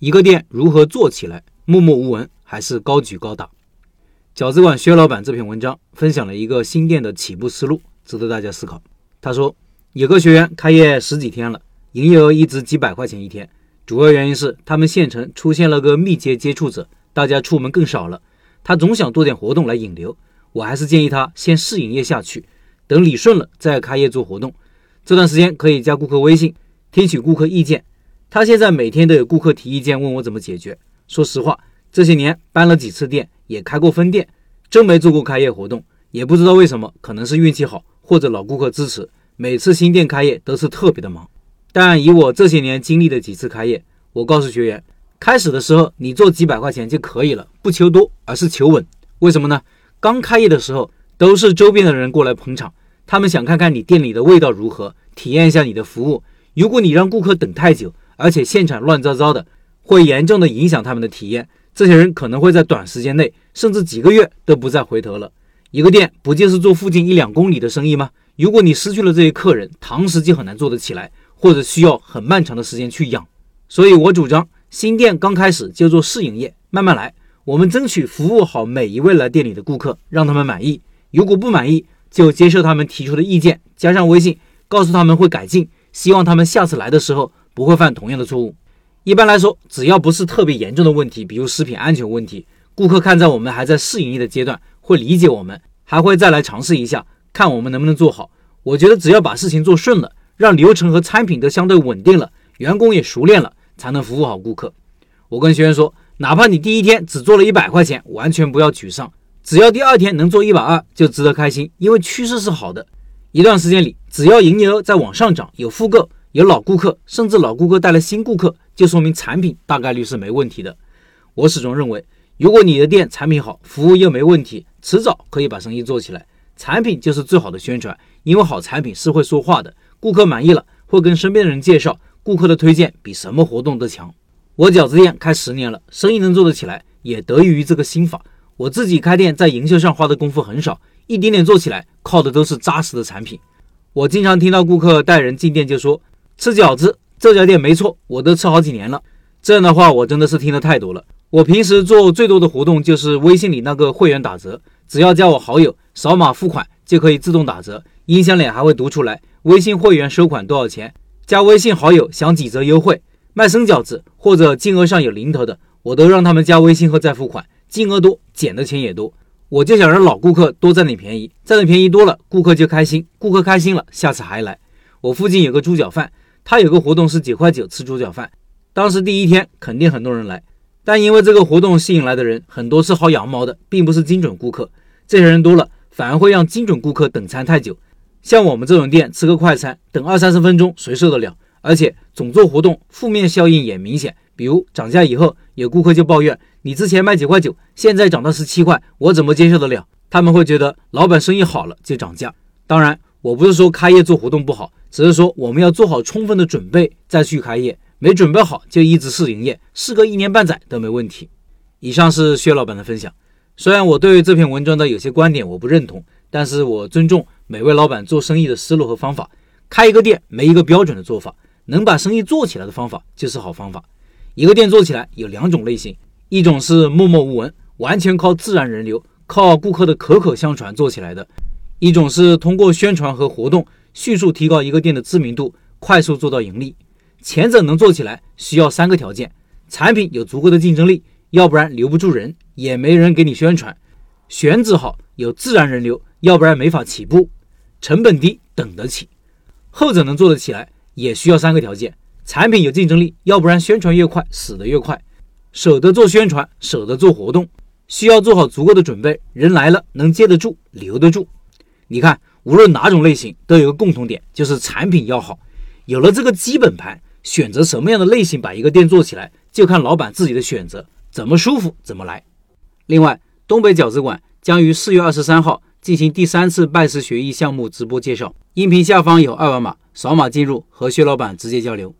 一个店如何做起来？默默无闻还是高举高打？饺子馆薛老板这篇文章分享了一个新店的起步思路，值得大家思考。他说，有个学员开业十几天了，营业额一直几百块钱一天，主要原因是他们县城出现了个密接接触者，大家出门更少了。他总想做点活动来引流，我还是建议他先试营业下去，等理顺了再开业做活动。这段时间可以加顾客微信，听取顾客意见。他现在每天都有顾客提意见，问我怎么解决。说实话，这些年搬了几次店，也开过分店，真没做过开业活动，也不知道为什么，可能是运气好，或者老顾客支持。每次新店开业都是特别的忙。但以我这些年经历的几次开业，我告诉学员，开始的时候你做几百块钱就可以了，不求多，而是求稳。为什么呢？刚开业的时候，都是周边的人过来捧场，他们想看看你店里的味道如何，体验一下你的服务。如果你让顾客等太久，而且现场乱糟糟的，会严重的影响他们的体验。这些人可能会在短时间内，甚至几个月都不再回头了。一个店不就是做附近一两公里的生意吗？如果你失去了这些客人，堂食就很难做得起来，或者需要很漫长的时间去养。所以我主张，新店刚开始就做试营业，慢慢来。我们争取服务好每一位来店里的顾客，让他们满意。如果不满意，就接受他们提出的意见，加上微信，告诉他们会改进。希望他们下次来的时候不会犯同样的错误。一般来说，只要不是特别严重的问题，比如食品安全问题，顾客看在我们还在试营业的阶段，会理解我们，还会再来尝试一下，看我们能不能做好。我觉得只要把事情做顺了，让流程和产品都相对稳定了，员工也熟练了，才能服务好顾客。我跟学员说，哪怕你第一天只做了一百块钱，完全不要沮丧，只要第二天能做一百二，就值得开心，因为趋势是好的。一段时间里，只要营业额在往上涨，有复购，有老顾客，甚至老顾客带来新顾客，就说明产品大概率是没问题的。我始终认为，如果你的店产品好，服务又没问题，迟早可以把生意做起来。产品就是最好的宣传，因为好产品是会说话的。顾客满意了，会跟身边的人介绍，顾客的推荐比什么活动都强。我饺子店开十年了，生意能做得起来，也得益于这个心法。我自己开店，在营销上花的功夫很少。一点点做起来，靠的都是扎实的产品。我经常听到顾客带人进店就说：“吃饺子，这家店没错，我都吃好几年了。”这样的话，我真的是听得太多了。我平时做最多的活动就是微信里那个会员打折，只要加我好友，扫码付款就可以自动打折，音箱里还会读出来微信会员收款多少钱。加微信好友享几折优惠，卖生饺子或者金额上有零头的，我都让他们加微信后再付款，金额多减的钱也多。我就想让老顾客多占点便宜，占的便宜多了，顾客就开心，顾客开心了，下次还来。我附近有个猪脚饭，他有个活动是九块九吃猪脚饭，当时第一天肯定很多人来，但因为这个活动吸引来的人很多是薅羊毛的，并不是精准顾客。这些人多了，反而会让精准顾客等餐太久。像我们这种店吃个快餐，等二三十分钟谁受得了？而且总做活动，负面效应也明显，比如涨价以后，有顾客就抱怨。你之前卖九块九，现在涨到十七块，我怎么接受得了？他们会觉得老板生意好了就涨价。当然，我不是说开业做活动不好，只是说我们要做好充分的准备再去开业。没准备好就一直试营业，试个一年半载都没问题。以上是薛老板的分享。虽然我对这篇文章的有些观点我不认同，但是我尊重每位老板做生意的思路和方法。开一个店没一个标准的做法，能把生意做起来的方法就是好方法。一个店做起来有两种类型。一种是默默无闻，完全靠自然人流、靠顾客的口口相传做起来的；一种是通过宣传和活动迅速提高一个店的知名度，快速做到盈利。前者能做起来，需要三个条件：产品有足够的竞争力，要不然留不住人，也没人给你宣传；选址好，有自然人流，要不然没法起步；成本低，等得起。后者能做得起来，也需要三个条件：产品有竞争力，要不然宣传越快，死得越快。舍得做宣传，舍得做活动，需要做好足够的准备。人来了能接得住，留得住。你看，无论哪种类型，都有个共同点，就是产品要好。有了这个基本盘，选择什么样的类型把一个店做起来，就看老板自己的选择，怎么舒服怎么来。另外，东北饺子馆将于四月二十三号进行第三次拜师学艺项目直播介绍，音频下方有二维码，扫码进入和薛老板直接交流。